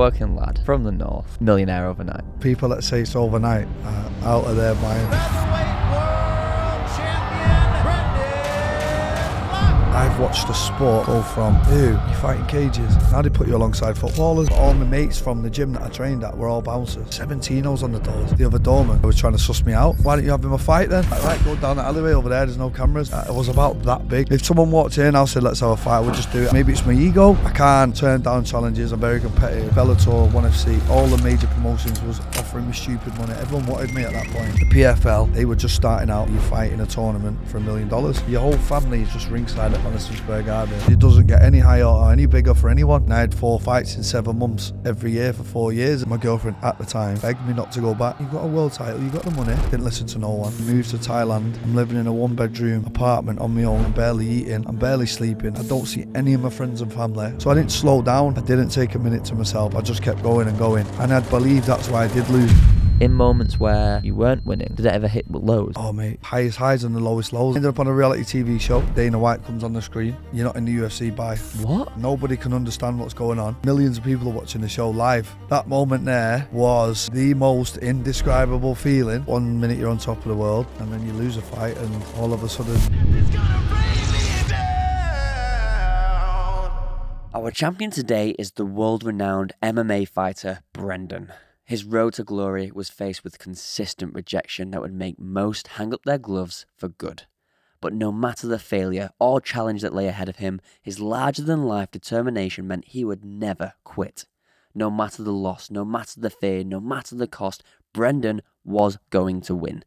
working lad from the north, millionaire overnight. People that say it's overnight are out of their mind. I've watched the sport go from, ew, you're fighting cages. Now they put you alongside footballers. All my mates from the gym that I trained at were all bouncers. 17 was on the doors. The other doorman was trying to suss me out. Why don't you have him a fight then? Like, right, go down the alleyway over there, there's no cameras. Uh, It was about that big. If someone walked in, I said, let's have a fight, we'll just do it. Maybe it's my ego. I can't turn down challenges. I'm very competitive. Bellator, 1FC, all the major promotions was offering me stupid money. Everyone wanted me at that point. The PFL, they were just starting out. You fight in a tournament for a million dollars. Your whole family is just ringside Madison Square Garden. It doesn't get any higher or any bigger for anyone. And I had four fights in seven months every year for four years. My girlfriend at the time begged me not to go back. You've got a world title, you've got the money. Didn't listen to no one. Moved to Thailand. I'm living in a one bedroom apartment on my own. I'm barely eating. I'm barely sleeping. I don't see any of my friends and family. So I didn't slow down. I didn't take a minute to myself. I just kept going and going. And I believe that's why I did lose. In moments where you weren't winning, did it ever hit lows? Oh mate, highest highs and the lowest lows. Ended up on a reality TV show. Dana White comes on the screen. You're not in the UFC by. What? Nobody can understand what's going on. Millions of people are watching the show live. That moment there was the most indescribable feeling. One minute you're on top of the world, and then you lose a fight, and all of a sudden Our champion today is the world renowned MMA fighter Brendan. His road to glory was faced with consistent rejection that would make most hang up their gloves for good. But no matter the failure or challenge that lay ahead of him, his larger than life determination meant he would never quit. No matter the loss, no matter the fear, no matter the cost, Brendan was going to win.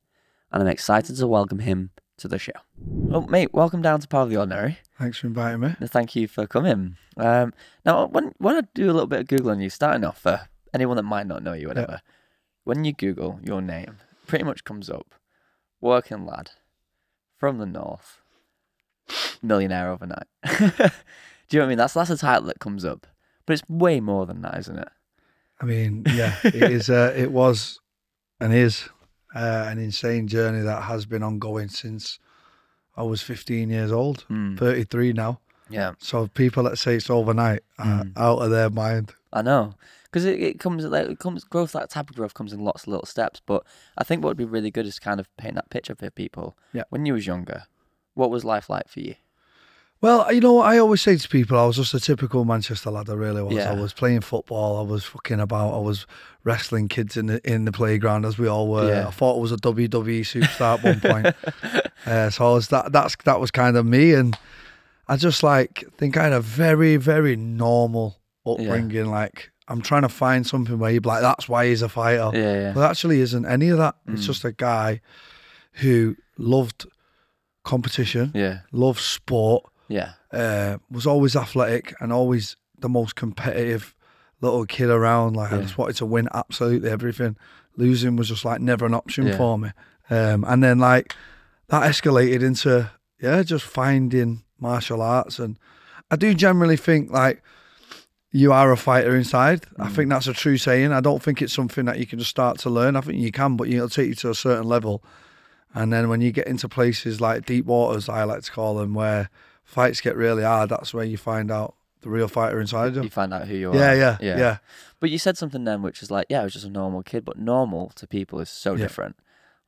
And I'm excited to welcome him to the show. Well, mate, welcome down to Power of the Ordinary. thanks for inviting me. Thank you for coming. Um, now, when when I do a little bit of googling you, starting off for anyone that might not know you, whatever. When you Google your name, pretty much comes up working lad from the north, millionaire overnight. do you know what I mean? That's that's a title that comes up, but it's way more than that, isn't it? I mean, yeah, it is. Uh, it was, and is, uh, an insane journey that has been ongoing since I was 15 years old. Mm. 33 now. Yeah, So people that say it's overnight are Mm. out of their mind. I know. Because it, it comes like it comes growth that type of growth comes in lots of little steps. But I think what would be really good is kind of paint that picture for people. Yeah. When you was younger, what was life like for you? Well, you know what I always say to people, I was just a typical Manchester lad. I really was. Yeah. I was playing football. I was fucking about. I was wrestling kids in the in the playground as we all were. Yeah. I thought I was a WWE superstar at one point. Uh, so I was that. That's that was kind of me, and I just like think I had a very very normal upbringing. Like I'm trying to find something where you'd be like, that's why he's a fighter. Yeah, yeah. But actually, isn't any of that. It's Mm. just a guy who loved competition, Yeah, loved sport yeah, uh, was always athletic and always the most competitive little kid around. Like I just wanted to win absolutely everything. Losing was just like never an option Yeah. for me. Um, and then like that escalated into yeah, just finding martial arts. And I do generally think like you are a fighter inside. I Mm. think that's a true saying. I don't think it's something that you can just start to learn. I think you can, but it'll take you to a certain level. And then when you get into places like deep waters, I like to call them, where fights get really hard, that's where you find out the real fighter inside you. you find out who you are. Yeah, yeah, yeah, But you said something then, which is like, yeah, I was just a normal kid, but normal to people is so Yeah. different.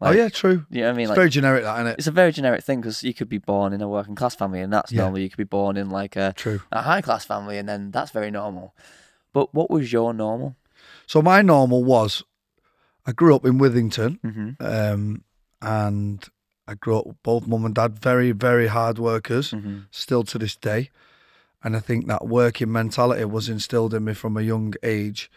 Oh yeah, true. You know what I mean? It's Like, very generic, that isn't it? it's a very generic thing because you could be born in a working class family and that's Yeah. normal. You could be born in like a, True. a high class family and then that's very normal. But what was your normal? So my normal was, I grew up in Withington, Mm-hmm. um, and I grew up both mum and dad very, very hard workers, Mm-hmm. still to this day. And I think that working mentality was instilled in me from a young age,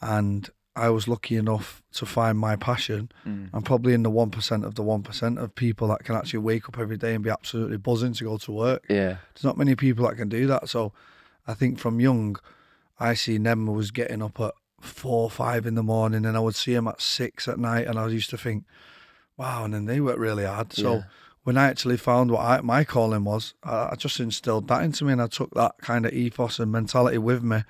and I was lucky enough to find my passion. Mm. I'm probably in the one percent of the one percent of people that can actually wake up every day and be absolutely buzzing to go to work. Yeah. There's not many people that can do that. So I think from young, I see Nemma was getting up at four, five in the morning, and I would see him at six at night, and I used to think, wow, and then they work really hard. So Yeah. when I actually found what I, my calling was, I, I just instilled that into me, and I took that kind of ethos and mentality with me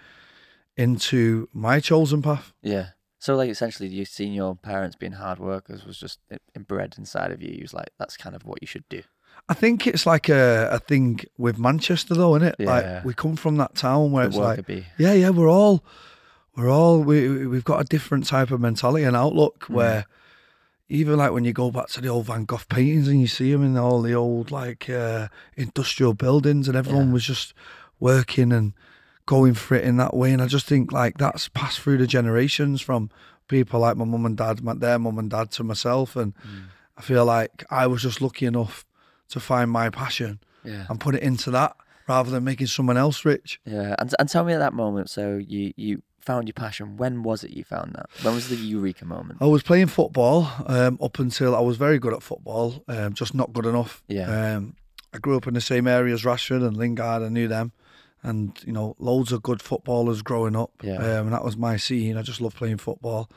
into my chosen path. Yeah. So like essentially you've seen your parents being hard workers was just inbred inside of you. You was like, that's kind of what you should do. I think it's like a, a thing with Manchester, though, isn't it? Yeah. Like we come from that town where The it's like, yeah, yeah, we're all we're all we we- we've got a different type of mentality and outlook where even like when you go back to the old Van Gogh paintings and you see them in all the old like uh, industrial buildings and everyone Yeah. was just working and going for it in that way and I just think like that's passed through the generations from people like my mum and dad my, their mum and dad to myself and I feel like I was just lucky enough to find my passion Yeah. and put it into that rather than making someone else rich Yeah, and and tell me at that moment. So you you found your passion. When was it you found that? When was the eureka moment? I was playing football um, up until I was very good at football, um, just not good enough. Yeah. Um, I grew up in the same area as Rashford and Lingard. I knew them, and you know, loads of good footballers growing up. Yeah. Um, and that was my scene. I just loved playing football.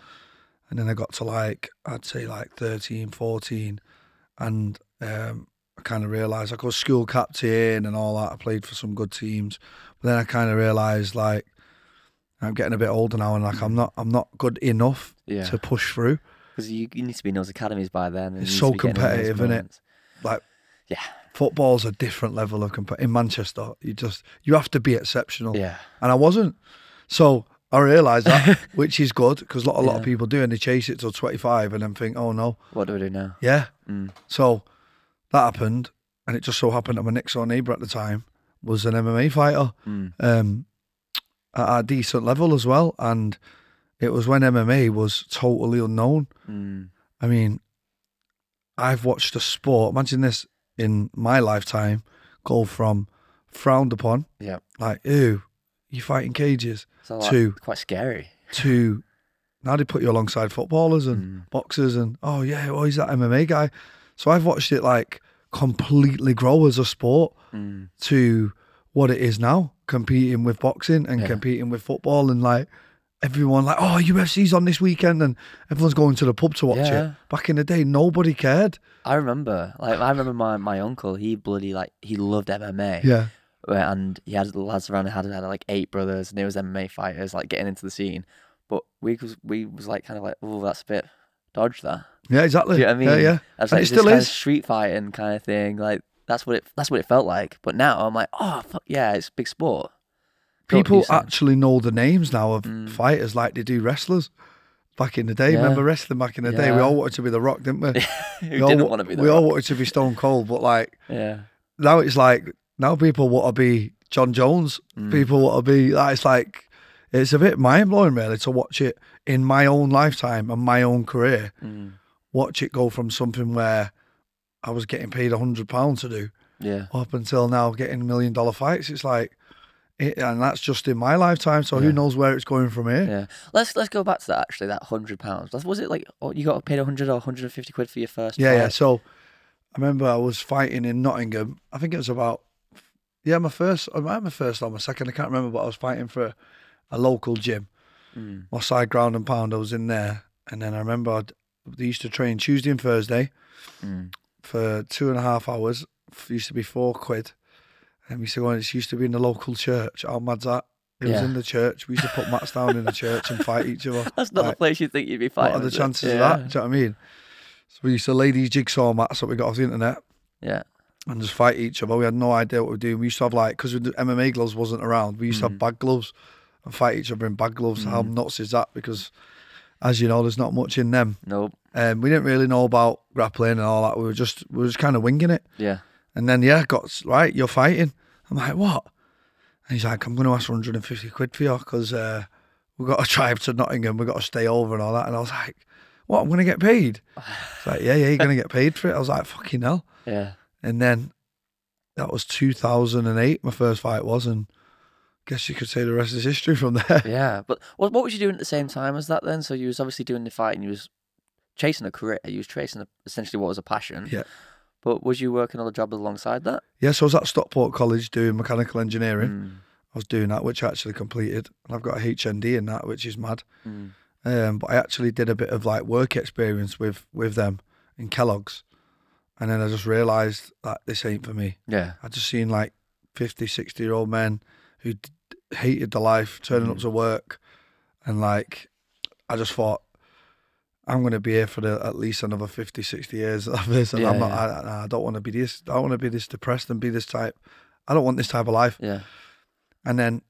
And then I got to like, I'd say like 13, 14, and um, I kind of realised I was school captain and all that. I played for some good teams, but then I kind of realised like I'm getting a bit older now, and like I'm not, I'm not good enough Yeah, to push through. because you, you need to be in those academies by then. It's so competitive, isn't in those competitive, innit? moments. Like Yeah, football's a different level of comp- in Manchester. You just you have to be exceptional, yeah, and I wasn't. So I realised that, which is good because a lot, a lot of people do, and they chase it till twenty five, and then think, oh no, What do we do now? yeah. Mm. So that happened, and it just so happened that my next door neighbour at the time was an MMA fighter Mm. um, at a decent level as well, and it was when MMA was totally unknown. Mm. I mean, I've watched a sport. Imagine this in my lifetime go from frowned upon, Yeah, like ew, you fighting cages, so like, Two. quite scary. to now they put you alongside footballers and Mm. boxers, and oh yeah, oh he's that MMA guy. So I've watched it like completely grow as a sport Mm. to what it is now, competing with boxing and Yeah. competing with football, and like everyone like, oh UFC's on this weekend, and everyone's going to the pub to watch Yeah. it. Back in the day, nobody cared. I remember, like, I remember my, my uncle. He bloody like he loved MMA. Yeah. And he had lads around. Had had like eight brothers, and they was MMA fighters, like getting into the scene. But we was we was like kind of like, oh, that's a bit dodge that. Yeah, exactly. Do you know what I mean? yeah. I was And like, it still is. street fighting kind of thing. Like that's what it that's what it felt like. But now I'm like, oh fuck yeah, it's big sport. People actually know the names now of Mm. fighters like they do wrestlers. Back in the day, Yeah. remember wrestling back in the day? We all wanted to be the Rock, didn't we? Who we all, didn't wa- want to be the We all wanted to be Stone Cold, but like Yeah. now it's like now people want to be Jon Jones. Mm. People want to be like it's like it's a bit mind blowing really to watch it in my own lifetime and my own career. Mm. Watch it go from something where I was getting paid a hundred pounds to do Yeah. up until now getting million dollar fights. It's like, it, and that's just in my lifetime. So Yeah. who knows where it's going from here? Yeah. Let's let's go back to that actually. That hundred pounds. Was it like oh, you got paid hundred or hundred and fifty quid for your first? Yeah, yeah. So I remember I was fighting in Nottingham. I think it was about yeah, my first, I might have my first or my second. I can't remember, but I was fighting for a local gym, Mm. my side ground and pound. I was in there, and then I remember I'd, they used to train Tuesday and Thursday Mm. for two and a half hours. It used to be four quid, and we used to go. It used to be in the local church. How mad's that? It was in the church. We used to put mats down in the church and fight each other. That's not the place you think you'd be fighting. What are the chances of Yeah. that? Do you know what I mean? So we used to lay these jigsaw mats that we got off the internet Yeah. and just fight each other. We had no idea what we were doing. We used to have like because the MMA gloves wasn't around. We used to Mm. have bag gloves and fight each other in bag gloves. How Mm. nuts is that? Because as you know, there's not much in them. Nope. And we didn't really know about grappling and all that. We were just we were just kind of winging it. Yeah. And then yeah, got right. You're fighting. I'm like what? And he's like, I'm going to ask 150 quid for you because uh, we've got to drive to Nottingham. We've got to stay over and all that. And I was like, what? I'm going to get paid. It's like, yeah, yeah, you're going to get paid for it. I was like, fucking hell. Yeah. And then that was 2008, my first fight was. And I guess you could say the rest is history from there. Yeah. But what what was you doing at the same time as that then? So you was obviously doing the fight and you was chasing a career. You was chasing a, essentially what was a passion. Yeah. But was you working other job alongside that? Yeah, so I was at Stockport College doing mechanical engineering. Mm. I was doing that, which I actually completed. And I've got a HND in that, which is mad. Mm. Um, but I actually did a bit of like work experience with with them in Kellogg's. And then I just realised that this ain't for me. Yeah. I just seen like 50, 60 year old men who d- hated the life, turning up Mm. to work. And like, I just thought, I'm going to be here for the, at least another 50, 60 years of this. And Yeah, I'm not, yeah. I, I don't want to be this, I don't want to be this depressed and be this type. I don't want this type of life. Yeah. And then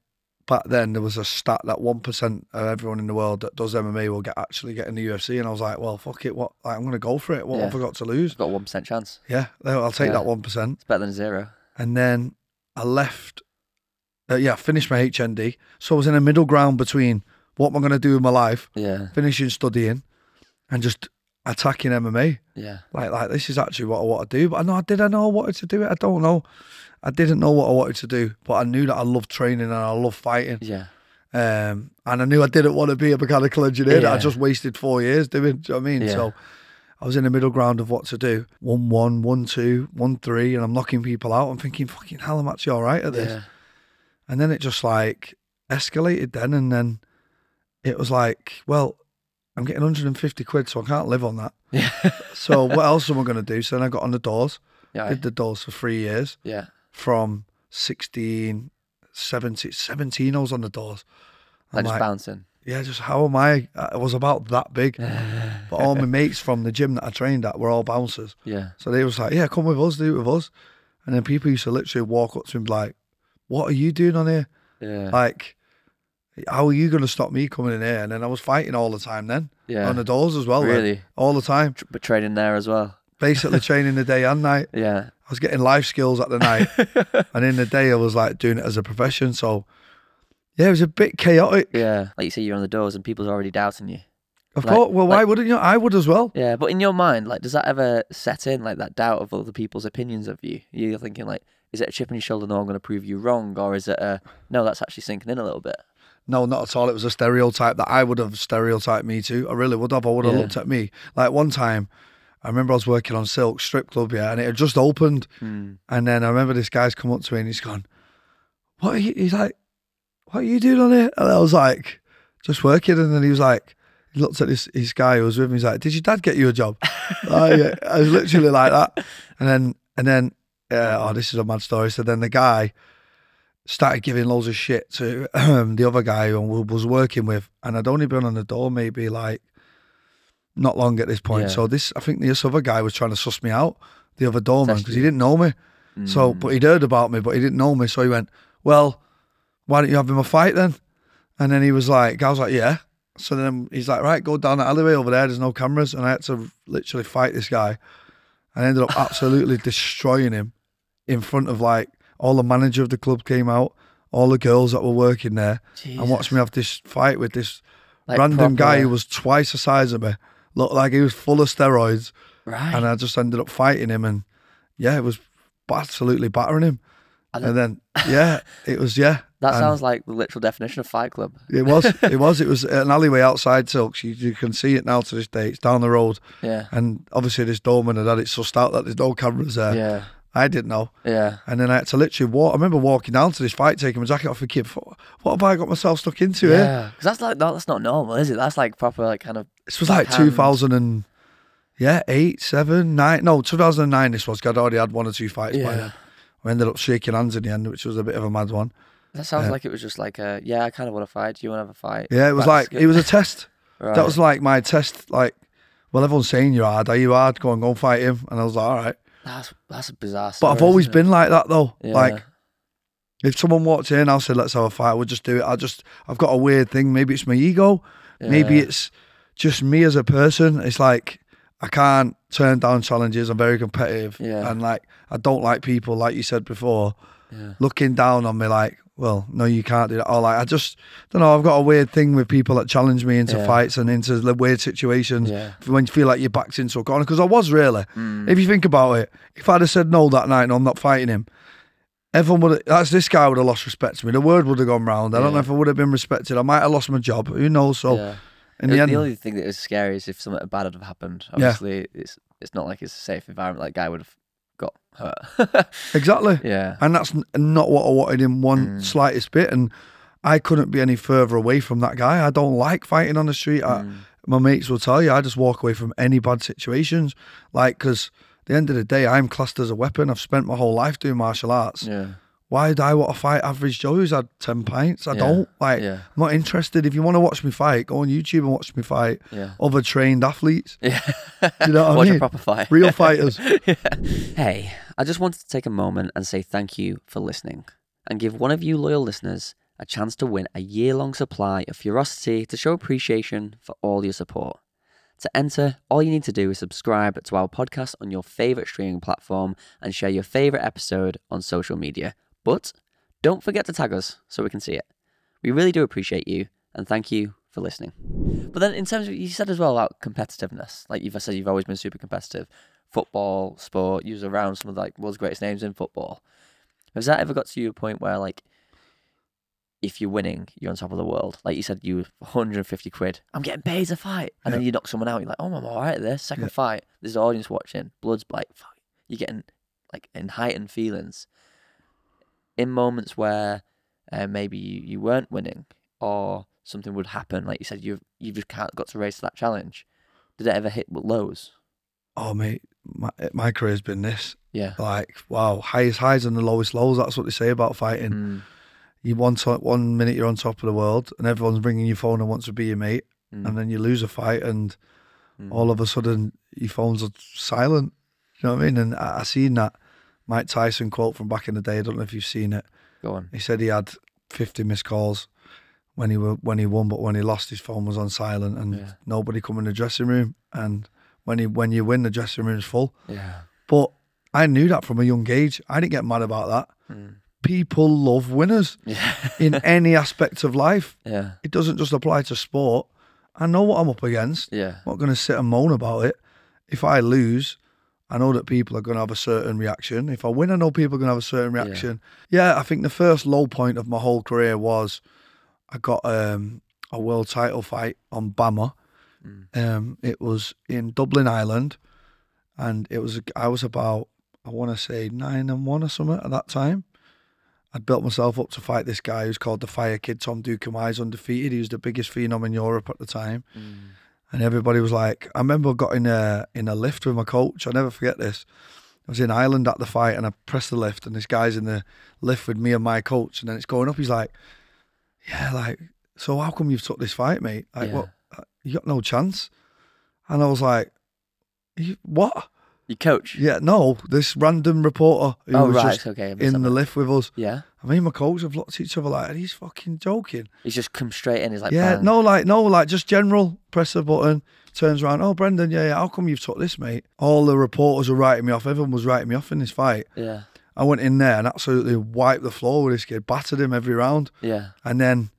back then there was a stat that one percent of everyone in the world that does MMA will get actually get in the UFC, and I was like, well, fuck it, what? Like, I'm gonna go for it. What Yeah. have I got to lose? It's got one percent chance. Yeah, I'll take that one percent. It's better than zero. And then I left. Uh, yeah, I finished my HND, so I was in a middle ground between what am I gonna do with my life, Yeah, finishing studying, and just attacking MMA. yeah, Like, like this is actually what I want to do. But I know, I did I know I wanted to do it? I don't know. I didn't know what I wanted to do, but I knew that I loved training and I loved fighting. yeah, Um, and I knew I didn't want to be a mechanical engineer. That I just wasted four years doing. Do you know what I mean? Yeah. So I was in the middle ground of what to do. One one, one two, one three, and I'm knocking people out. I'm thinking, fucking hell, I'm actually all right at this. yeah. And then it just like escalated then, and then it was like, well, I'm getting 150 quid, so I can't live on that. Yeah. So what else am I going to do? So then I got on the doors. yeah, Did the doors for three years yeah. from 16, 17, 17 I was on the doors. I'm just like, bouncing. yeah, just how am I? I was about that big. But all my mates from the gym that I trained at were all bouncers. Yeah, So they was like, yeah, come with us, do it with us. And then people used to literally walk up to him like, what are you doing on here? yeah, Like, how are you going to stop me coming in here? And then I was fighting all the time then yeah. on the doors as well. like, really, all the time. But training there as well. Basically training the day and night. Yeah, I was getting life skills at the night. and in the day, I was like doing it as a profession. So, yeah, it was a bit chaotic. yeah. Like you say, you're on the doors and people's already doubting you. Of Like- course. Well, why wouldn't you? I would as well. Yeah, but in your mind, like, does that ever set in, like, that doubt of other people's opinions of you? You're thinking, like, is it a chip on your shoulder? No, I'm going to prove you wrong, or is it a no? That's actually sinking in a little bit. No, not at all. It was a stereotype that I would have stereotyped me to. I really would have. I would have Yeah. looked at me. Like one time, I remember I was working on Silk Strip Club, yeah, and it had just opened. Hmm. And then I remember this guy's come up to me and he's gone, What are you? He's like, What are you doing on here? And I was like, Just working. And then he was like, He looked at this, this guy who was with me. He's like, Did your dad get you a job? I, I was literally like that. And then, and then, uh, oh, this is a mad story. So then the guy started giving loads of shit to the other guy who I was working with. And I'd only been on the door maybe like not long at this point. Yeah. So this, I think this other guy was trying to suss me out, the other doorman, because he didn't know me. So, Mm. but he'd heard about me, but he didn't know me. So he went, "Well, why don't you have him a fight then?" And then he was like, "I was like, yeah." So then he's like, "Right, go down the alleyway over there. There's no cameras." And I had to literally fight this guy. I ended up absolutely destroying him in front of like all the manager of the club came out, all the girls that were working there, and watched me have this fight with this Like random guy who was twice the size of me. Looked like he was full of steroids right. and I just ended up fighting him, and yeah, it was absolutely battering him. And And then yeah, it was yeah. that and sounds like the literal definition of Fight Club. It was it was it was an alleyway outside Silks. You, you can see it now to this day. It's down the road, Yeah, and obviously this doorman had had it sussed out that there's no cameras there. yeah, I didn't know, yeah. and then I had to literally walk. I remember walking down to this fight, taking my jacket off, thinking, "What what have I got myself stuck into here?" Yeah, because that's like no, that's not normal, is it? That's like proper like kind of This was like Backhand. 2000 and yeah, eight, seven, nine. No, 2009. This was. I'd already had one or two fights by yeah. then. We ended up shaking hands in the end, which was a bit of a mad one. That sounds Yeah. like it was just like a yeah. I kind of want to fight. Do you want to have a fight? Yeah, it was Back like it was a test. Right. That was like my test. Like, well, everyone's saying you're hard. Are you hard? Go and go and fight him. And I was like, all right. That's that's a bizarre. But I've always been like that though. Yeah. Like, if someone walked in, I'll say, let's have a fight. We'll just do it. I just, I've got a weird thing. Maybe it's my ego. Maybe it's just me as a person. It's like I can't turn down challenges. I'm very competitive. Yeah. And like, I don't like people, like you said before, Yeah. looking down on me like, well, no, you can't do that. Or like, I just don't know. I've got a weird thing with people that challenge me into Yeah. fights and into the weird situations Yeah. when you feel like you're backed into a corner. Because I was really, Mm. if you think about it, if I'd have said no that night, no, I'm not fighting him. Everyone would. That's this guy would have lost respect to me. The word would have gone round. I don't know if I would have been respected. I might have lost my job. Who knows? So yeah. in the, the end, the only thing that is scary is if something bad had happened. Yeah. Obviously, it's it's not like it's a safe environment. Like guy would have hurt. exactly. yeah. And that's not what I wanted in one Mm. slightest bit. And I couldn't be any further away from that guy. I don't like fighting on the street. I, Mm. my mates will tell you I just walk away from any bad situations. Like, because at the end of the day, I'm classed as a weapon. I've spent my whole life doing martial arts. Yeah. Why do I want to fight average Joe who's had 10 pints? I Yeah. don't. Like, Yeah. I'm not interested. If you want to watch me fight, go on YouTube and watch me fight Yeah. other trained athletes, Yeah. you know what I Watch a proper fight. real fighters. Hey, I just wanted to take a moment and say thank you for listening and give one of you loyal listeners a chance to win a year long supply of Furocity to show appreciation for all your support. To enter, all you need to do is subscribe to our podcast on your favourite streaming platform and share your favourite episode on social media. But don't forget to tag us so we can see it. We really do appreciate you and thank you for listening. But then, in terms of you said as well about competitiveness, like you've said, you've always been super competitive. Football, sport, you was around some of like world's greatest names in football. Has that ever got to you a point where like, if you're winning, you're on top of the world? Like you said, you 150 quid. I'm getting paid to fight, and then you knock someone out. You're like, oh, I'm all right at this. Second Yeah. fight, there's an audience watching. Blood's like, fuck. You're getting like in heightened feelings. In moments where uh, maybe you, you weren't winning or something would happen, like you said, you've you've just can't got to race to that challenge. Did it ever hit lows? Oh mate, my my career's been this. Yeah. Like wow, highest highs and the lowest lows. That's what they say about fighting. Mm, You one to- one minute you're on top of the world, and everyone's bringing your phone and wants to be your mate, mm, and then you lose a fight, and mm. all of a sudden your phones are silent. You know what I mean? And I, I seen that Mike Tyson quote from back in the day. I don't know if you've seen it. Go on. He said he had 50 missed calls when he were, when he won, but when he lost, his phone was on silent, and Yeah. nobody come in the dressing room. And when he when you win, the dressing room room's full. Yeah. But I knew that from a young age. I didn't get mad about that. Mm. People love winners Yeah. in any aspect of life. yeah. It doesn't just apply to sport. I know what I'm up against. Yeah. I'm not going to sit and moan about it. If I lose, I know that people are going to have a certain reaction. If I win, I know people are going to have a certain reaction. Yeah, I think the first low point of my whole career was I got um, a world title fight on BAMMA. Mm. Um, it was in Dublin, Ireland, and it was I was about I want to say nine and one or something at that time. I'd built myself up to fight this guy who's called the Fire Kid, Tom Duquesnoy, He's undefeated. He was the biggest phenom in Europe at the time. Mm. And everybody was like, I remember I got in a in a lift with my coach. I'll never forget this. I was in Ireland at the fight and I pressed the lift and this guy's in the lift with me and my coach and then it's going up. He's like, Yeah, like, so how come you've took this fight, mate? Like, Yeah. what? uh, You got no chance. And I was like, "You- What? You coach. Yeah, no, this random reporter who oh was right. just okay. In the lift with us. Yeah. I mean, my coach have looked at each other like, he's fucking joking. He's just come straight in. He's like, yeah, bang. no, like no, like just general. Press the button, turns around. Oh, Brendan, yeah, yeah. How come you've took this, mate? All the reporters were writing me off. Everyone was writing me off in this fight. Yeah. I went in there and absolutely wiped the floor with this kid, battered him every round, Yeah. and then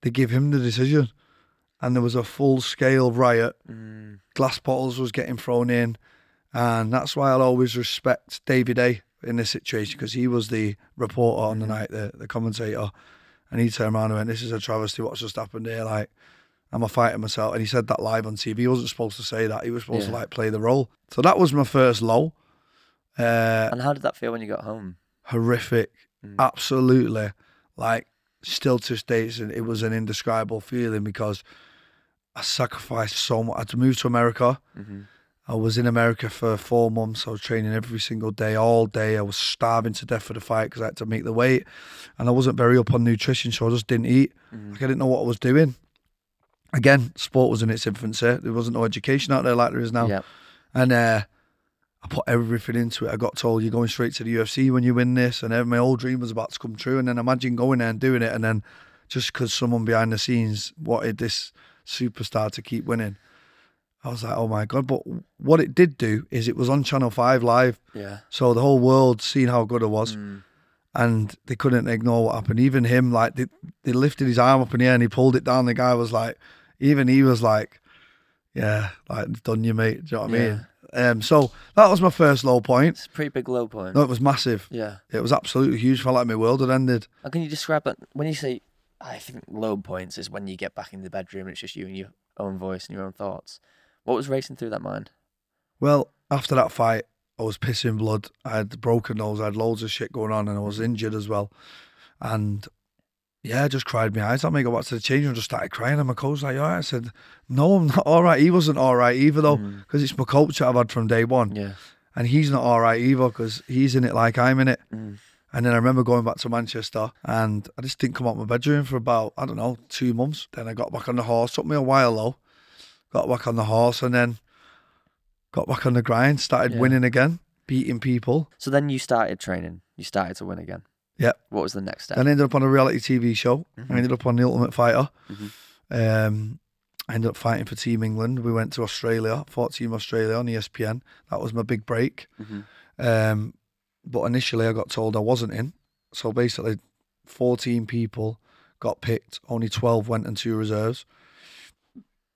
they give him the decision. And there was a full scale riot. Mm. Glass bottles was getting thrown in, and that's why I'll always respect David A in this situation because he was the reporter on the night, the the commentator, and he turned around and went, "This is a travesty. What's just happened here? Like, I'm a fighter myself." And he said that live on TV. He wasn't supposed to say that. He was supposed to like play the role. So that was my first low. Uh, And how did that feel when you got home? horrific, Mm. absolutely. Like still to this day, it was an indescribable feeling because I sacrificed so much. I had to move to America. hmm I was in America for four months. I was training every single day, all day. I was starving to death for the fight because I had to make the weight, and I wasn't very up on nutrition, so I just didn't eat. hmm Like I didn't know what I was doing. Again, sport was in its infancy. There wasn't no education out there like there is now. Yeah. And uh, I put everything into it. I got told you're going straight to the UFC when you win this, and my whole dream was about to come true. And then imagine going there and doing it, and then just because someone behind the scenes wanted this superstar to keep winning, I was like, oh my god! But what it did do is it was on Channel Five live, Yeah. so the whole world seen how good I was, Mm. and they couldn't ignore what happened. Even him, like they, they lifted his arm up in the air and he pulled it down. The guy was like, even he was like, yeah, like done you, mate. Do you know what I mean? Um, so that was my first low point. It's a pretty big low point. No, it was massive. Yeah. It was absolutely huge. Felt like my world had ended. How can you describe that when you say, I think low points is when you get back in the bedroom and it's just you and your own voice and your own thoughts. What was racing through that mind? Well, after that fight, I was pissing blood. I had broken nose. I had loads of shit going on, and I was injured as well. And yeah, I just cried my eyes out. I got back to the change room, and just started crying. And my coach was like, all right?" I said, "No, I'm not all right." He wasn't all right either, though, because it's my coach that I've had from day one, Yeah. and he's not all right either because he's in it like I'm in it. Mm. And then I remember going back to Manchester and I just didn't come out my bedroom for about, I don't know, two months. Then I got back on the horse. Took me a while though. Got back on the horse and then got back on the grind, started Yeah. winning again, beating people. So then you started training. You started to win again. Yep. What was the next step? Then I ended up on a reality TV show. Mhm. I ended up on The Ultimate Fighter. Mhm. Um, I ended up fighting for Team England. We went to Australia, fought Team Australia on ESPN. That was my big break. Mhm. Um, but initially, I got told I wasn't in. So basically, 14 people got picked. Only 12 went and two reserves.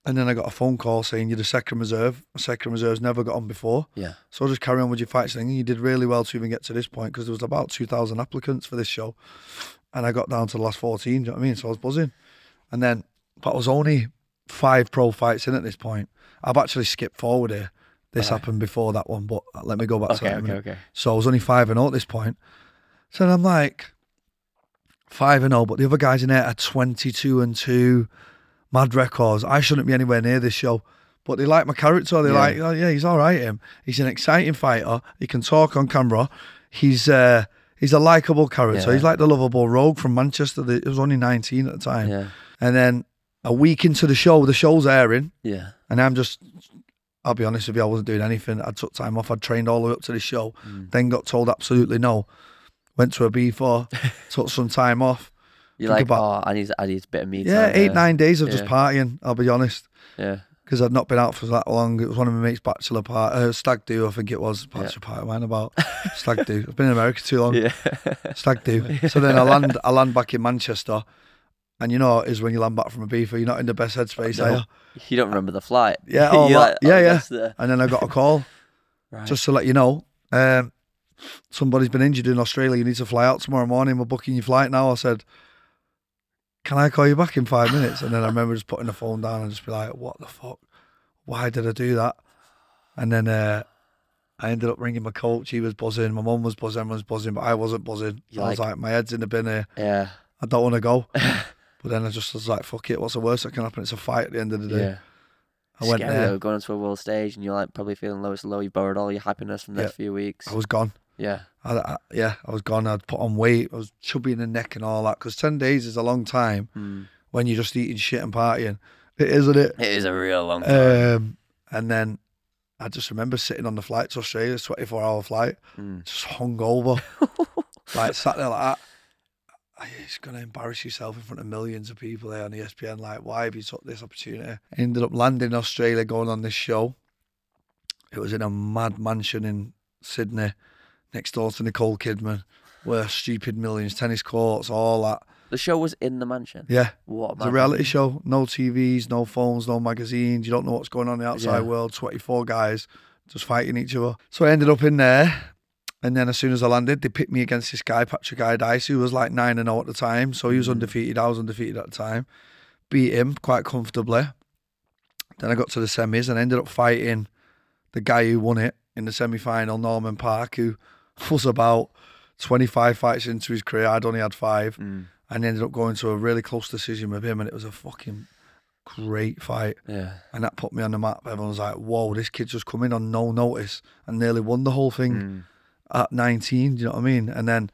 And then I got a phone call saying you're the second reserve. Second reserve's never got on before. Yeah. So just carry on with your fights thing. And you did really well to even get to this point because there was about 2,000 applicants for this show. And I got down to the last 14, do you know what I mean? So I was buzzing. And then, but I was only five pro fights in at this point. I've actually skipped forward here. This Right. happened before that one, but uh, let me go back to Okay, that in a okay, okay. So I was only five and zero at this point. So then I'm like five and zero, but the other guys in there are twenty two and two, mad records. I shouldn't be anywhere near this show, but they like my character. They're Yeah. like, oh yeah, he's all right. Him, he's an exciting fighter. He can talk on camera. He's uh, he's a likable character. Yeah. He's like the lovable rogue from Manchester. He was only nineteen at the time, Yeah. and then a week into the show, the show's airing. Yeah. And I'm just, I'll be honest with you, I wasn't doing anything. I took time off. I'd trained all the way up to the show, Mm. then got told absolutely no. Went to a B4, took some time off. You're like, about- oh, I need, I need a bit of me Yeah, time. eight, here." nine days of just partying, I'll be honest. Yeah. Because I'd not been out for that long. It was one of my mates' bachelor party, uh, stag do, I think it was. Bachelor party, mine about stag do. I've been in America too long. Yeah. Stag do. So then I land, I land back in Manchester. And you know, is when you land back from a B4, you're not in the best headspace, are No. you? You don't remember the flight. Yeah, oh, like, yeah, oh, yeah. the- And then I got a call. right. just to let you know, um, somebody's been injured in Australia. You need to fly out tomorrow morning. We're booking your flight now. I said, Can I call you back in five minutes? And then I remember just putting the phone down and just be like, What the fuck? Why did I do that? And then uh, I ended up ringing my coach. He was buzzing. My mum was buzzing. Everyone was buzzing, but I wasn't buzzing. You're I was like- My head's in the bin here. yeah. I don't want to go. but then I just was like, Fuck it. What's the worst that can happen? It's a fight at the end of the day. Yeah. I went Scary there. though, going onto a world stage and you're like probably feeling low as low. You borrowed all your happiness from the Yeah. next few weeks. I was gone. yeah. I, I, yeah, I was gone. I'd put on weight. I was chubby in the neck and all that. Because 10 days is a long time Mm. when you're just eating shit and partying. It isn't it? It is a real long time. Um, and then I just remember sitting on the flight to Australia, 24 hour flight, Mm. just hung over. like, sat there like that. Just going to embarrass yourself in front of millions of people there on ESPN? Like, why have you took this opportunity? Ended up landing in Australia, going on this show. It was in a mad mansion in Sydney, next door to Nicole Kidman, where stupid millions, tennis courts, all that. The show was in the mansion. Yeah, What it's a reality show. No TVs, no phones, no magazines. You don't know what's going on in the outside Yeah. world. 24 guys just fighting each other. So I ended up in there. And then as soon as I landed, they picked me against this guy, Patrick Iodice, who was like 9 and 0 at the time. So he was Mhm. undefeated. I was undefeated at the time. Beat him quite comfortably. Then I got to the semis and ended up fighting the guy who won it in the semi final, Norman Parke, who was about 25 fights into his career. I'd only had five Mm. and ended up going to a really close decision with him, and it was a fucking great fight. Yeah. And that put me on the map. Everyone was like, "Whoa, this kid's just come in on no notice and nearly won the whole thing Mm. at 19." Do you know what I mean? And then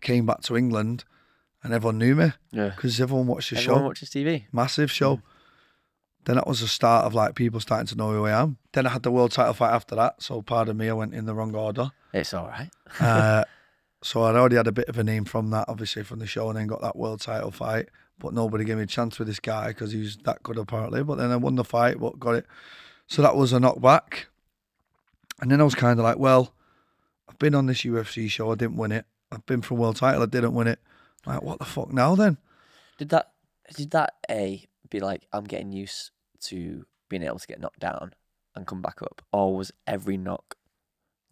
came back to England, and everyone knew me Yeah. because everyone watched the Everyone show, watches TV. massive show. Then that was the start of like people starting to know who I am. Then I had the world title fight after that. So pardon me, I went in the wrong order. It's all right. Uh, so I'd already had a bit of a name from that, obviously from the show, and then got that world title fight. But nobody gave me a chance with this guy because he was that good apparently. But then I won the fight, but got it. So that was a knockback. And then I was kind of like, well, I've been on this UFC show, I didn't win it. I've been for a world title, I didn't win it. Like, what the fuck now then? Did that? Did that a be like I'm getting used to being able to get knocked down and come back up, or was every knock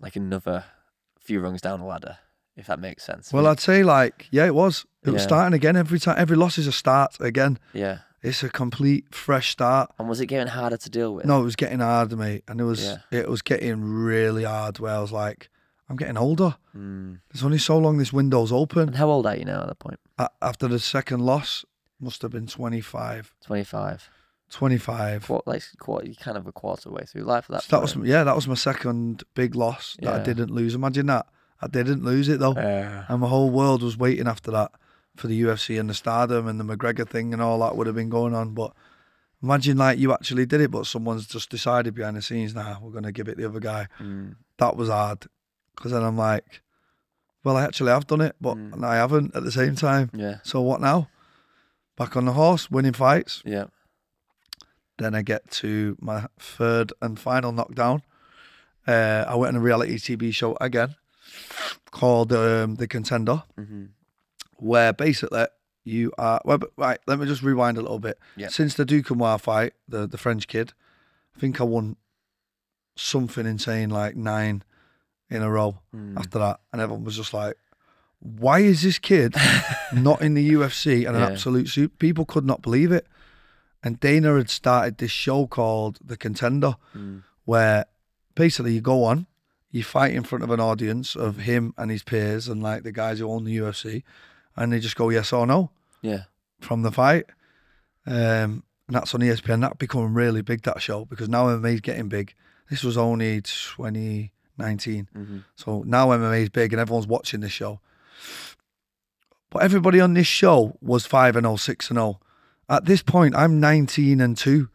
like another few rungs down the ladder? If that makes sense. Well, I'd say like, yeah, it was. It was Yeah. starting again every time. Every loss is a start again. yeah. It's a complete fresh start. And was it getting harder to deal with? No, it was getting harder, mate, and it was Yeah. it was getting really hard. Where I was like, I'm getting older. Mm. There's only so long this window's open. And how old are you now at that point? A- After the second loss, must have been 25. Twenty five. 25. What like quarter? You kind of a quarter way through life at that. So that was point. yeah, that was my second big loss that I Yeah. didn't lose. Imagine that. I didn't lose it though, Uh, and my whole world was waiting after that for the UFC and the Stardom and the McGregor thing and all that would have been going on. But imagine like you actually did it, but someone's just decided behind the scenes, nah, we're gonna give it the other guy. mm. that was hard because then I'm like, well, I actually have done it, but Mm. I haven't at the same time. Yeah. So what now? Back on the horse, winning fights. Yeah. Then I get to my third and final knockdown. Uh, I went on a reality TV show again called um, The Contender, Mm-hmm. where basically you are. Well, right, let me just rewind a little bit. Yep. Since the Duquesnoy fight, the, the French kid, I think I won something insane like nine in a row Mm. after that. And everyone was just like, why is this kid not in the UFC and an absolute suit? People could not believe it. And Dana had started this show called The Contender, Mm. where basically you go on, you fight in front of an audience of him and his peers and like the guys who own the UFC, and they just go yes or no Yeah. from the fight. Um, and that's on ESPN. That becoming really big that show because now MMA's getting big. This was only 2019, Mm-hmm. so now MMA's big and everyone's watching this show. But everybody on this show was five and 0, 6 and 0. At this point, I'm 19 and 2.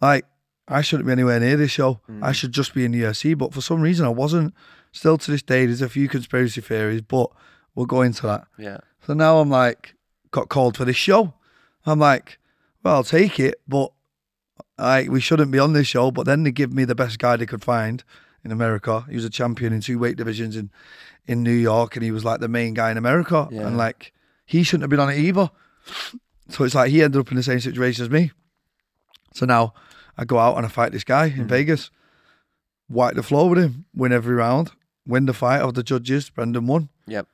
Like, I shouldn't be anywhere near this show. I Mm. should just be in the UFC. But for some reason, I wasn't. Still to this day, there's a few conspiracy theories, but we'll go into that. Yeah. So now I'm like, got called for this show. I'm like, well, I'll take it, but I we shouldn't be on this show. But then they give me the best guy they could find in America. He was a champion in two weight divisions in in New York, and he was like the main guy in America. Yeah. And like, he shouldn't have been on it either. So it's like he ended up in the same situation as me. So now I go out and I fight this guy in Mhm. Vegas, wipe the floor with him, win every round, win the fight of the judges. Brendan won. Yep.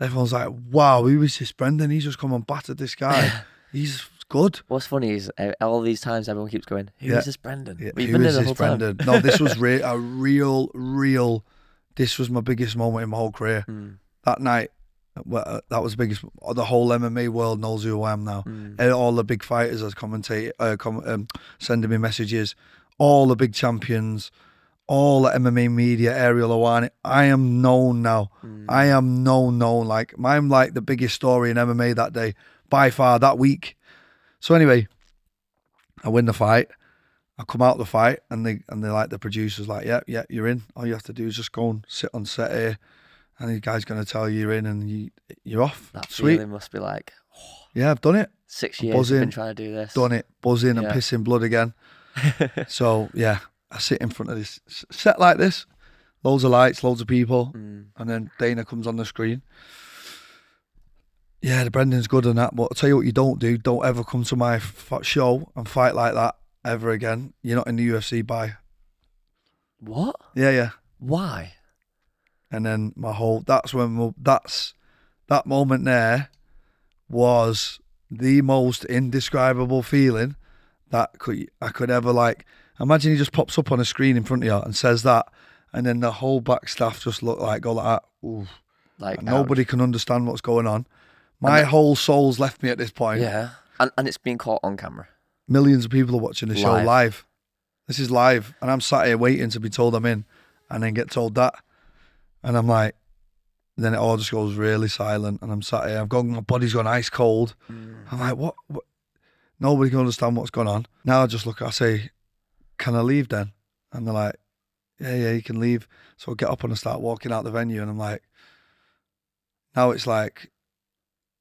Everyone's like, wow, who is this Brendan? He's just come and battered this guy. He's good. What's funny is uh, all these times everyone keeps going, "Who is Yeah. this Brendan?" Yeah, We've who been is there the this whole time. Brendan? No, this was re- a real, real. This was my biggest moment in my whole career. Mm. That night, well, uh, that was the biggest. The whole MMA world knows who I am now. Mm. All the big fighters are commentate, uh, com- um, sending me messages. All the big champions, all the MMA media, Ariel Helwani. I am known now. Mm. I am known, known. Like I'm like the biggest story in MMA that day by far that week. So anyway, I win the fight. I come out of the fight, and they and they like the producers like, yeah, yeah, you're in. All you have to do is just go and sit on set here, and the guy's gonna tell you you're in, and you you're off. That Sweet. feeling must be like Yeah, I've done it. six years. I've been trying to do this. Done it. Buzzing and Yeah. pissing blood again. so yeah, I sit in front of this set like this, loads of lights, loads of people, Mm. and then Dana comes on the screen. Yeah, the Brendan's good on that, but I'll tell you what you don't do. Don't ever come to my f- show and fight like that ever again. You're not in the UFC by. What? Yeah, yeah. Why? And then my whole, that's when, my- that's, that moment there was the most indescribable feeling that could, I could ever like, imagine he just pops up on a screen in front of you and says that. And then the whole back staff just look like, go like that. Ooh. Like Nobody can understand what's going on. My that- whole soul's left me at this point. Yeah, and and it's being caught on camera. Millions of people are watching the show Live. live. This is live, and I'm sat here waiting to be told I'm in, and then get told that, and I'm like, then it all just goes really silent, and I'm sat here. I've gone, my body's gone ice cold. Mm. I'm like, what? what? Nobody can understand what's going on. Now I just look. I say, can I leave then? And they're like, yeah, yeah, you can leave. So I get up and I start walking out the venue, and I'm like, now it's like,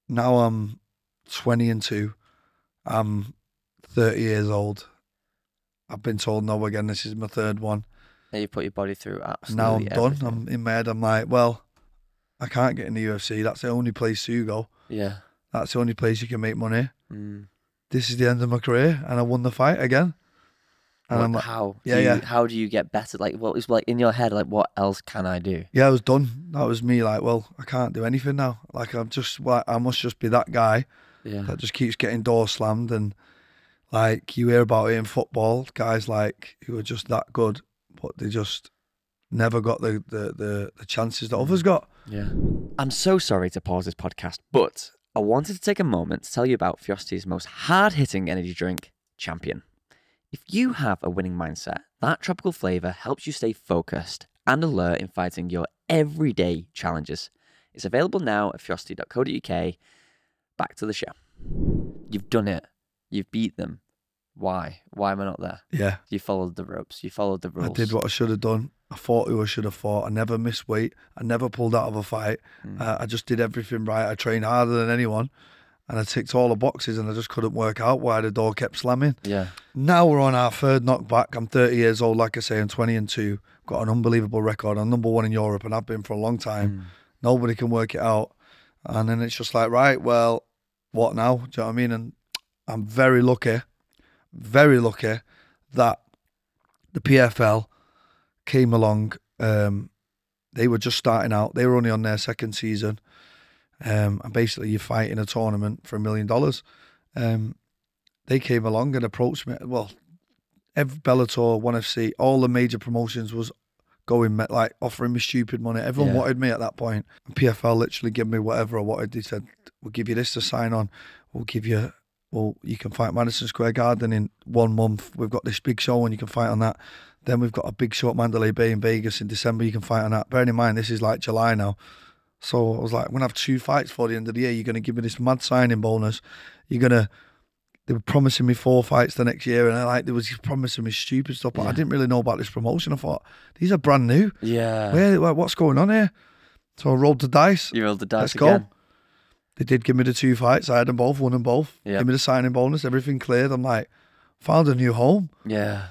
now I'm 20 and two. I'm 30 years old. I've been told no again. This is my third one. And you put your body through absolutely. now I'm done. everything. I'm in my head. I'm like, well, I can't get in the UFC. That's the only place to go. Yeah. That's the only place you can make money. Mm. This is the end of my career, and I won the fight again. And What- I'm like, how? yeah, do you, yeah. How do you get better? Like, what is like in your head? Like, what else can I do? yeah, I was done. That was me. Like, well, I can't do anything now. Like, I'm just, like, I must just be that guy Yeah. that just keeps getting door slammed and like you hear about it in football guys like who are just that good but they just never got the the the, the chances that others got Yeah. I'm so sorry to pause this podcast, but I wanted to take a moment to tell you about Furocity's most hard hitting energy drink, Champion. If you have a winning mindset, that tropical flavour helps you stay focused and alert in fighting your everyday challenges. It's available now at furocity.co.uk. Back to the show. You've done it. You've beat them. Why? Why am I not there? yeah You followed the ropes. You followed the rules. i did what i should have done I fought who I should have fought. I never missed weight. I never pulled out of a fight. Mm. Uh, I just did everything right. I trained harder than anyone, and I ticked all the boxes. And I just couldn't work out why the door kept slamming. Yeah. Now we're on our third knockback. I'm 30 years old, like I say, I'm 20 and two. Got an unbelievable record. I'm number one in Europe, and I've been for a long time. Mm. Nobody can work it out. And then it's just like, right, well, what now? Do you know what I mean? And I'm very lucky, very lucky that the PFL came along. Um, they were just starting out. They were only on their second season. Um, and basically, you fight in a tournament for a million dollars. Um, they came along and approached me. Well, every Bellator, ONE FC, all the major promotions was going like offering me stupid money. Everyone Yeah. wanted me at that point. And PFL literally gave me whatever I wanted. They said, "We'll give you this to sign on. We'll give you." Well, you can fight Madison Square Garden in one month. We've got this big show and you can fight on that. Then we've got a big show at Mandalay Bay in Vegas in December. You can fight on that. Bearing in mind, this is like July now. So I was like, I'm going to have two fights for the end of the year. You're going to give me this mad signing bonus. You're going to, they were promising me four fights the next year. And I like, they was promising me stupid stuff. But I didn't really know about this promotion. I thought, these are brand new. Yeah. Where, what's going on here? So I rolled the dice. You rolled the dice Let's go. They did give me the two fights. I had them both, won them both. Yeah. Give me the signing bonus. Everything cleared. I'm like, found a new home. Yeah.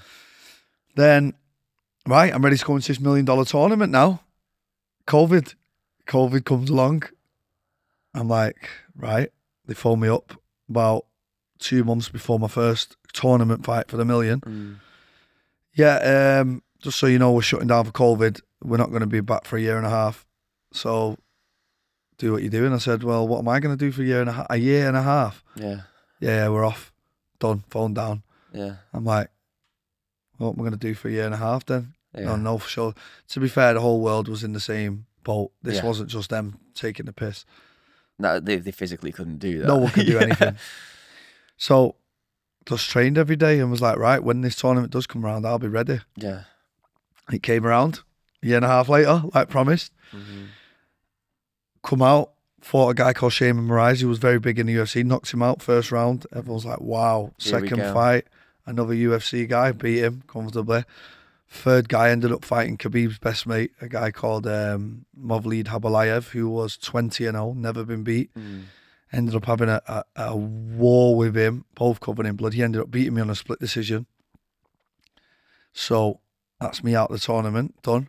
Then, right, I'm ready to go into this million dollar tournament now. COVID. COVID comes along. I'm like, right. They phoned me up about two months before my first tournament fight for the million. Mm. Yeah, um, just so you know, we're shutting down for COVID. We're not going to be back for a year and a half. So do what you're doing. I said, well, what am I going to do for a year and a? A year and a half? Yeah. Yeah, we're off. Done. Phone down. Yeah. I'm like, what am I going to do for a year and a half then? Yeah. No, no, for sure. To be fair, the whole world was in the same boat. This Yeah. wasn't just them taking the piss. No, they, they physically couldn't do that. No one could do Yeah. anything. So just trained every day and was like, right, when this tournament does come around, I'll be ready. Yeah. It came around a year and a half later, like promised. Mhm. Come out, fought a guy called Sheymon Moraes, who was very big in the UFC, knocked him out first round. Everyone's like, wow. Here Second fight, another UFC guy, beat him comfortably. Third guy ended up fighting Khabib's best mate, a guy called um, Movlid Khaybulaev, who was 20 and 0, never been beat. Mm. Ended up having a, a, a war with him, both covered in blood. He ended up beating me on a split decision. So that's me out of the tournament, done.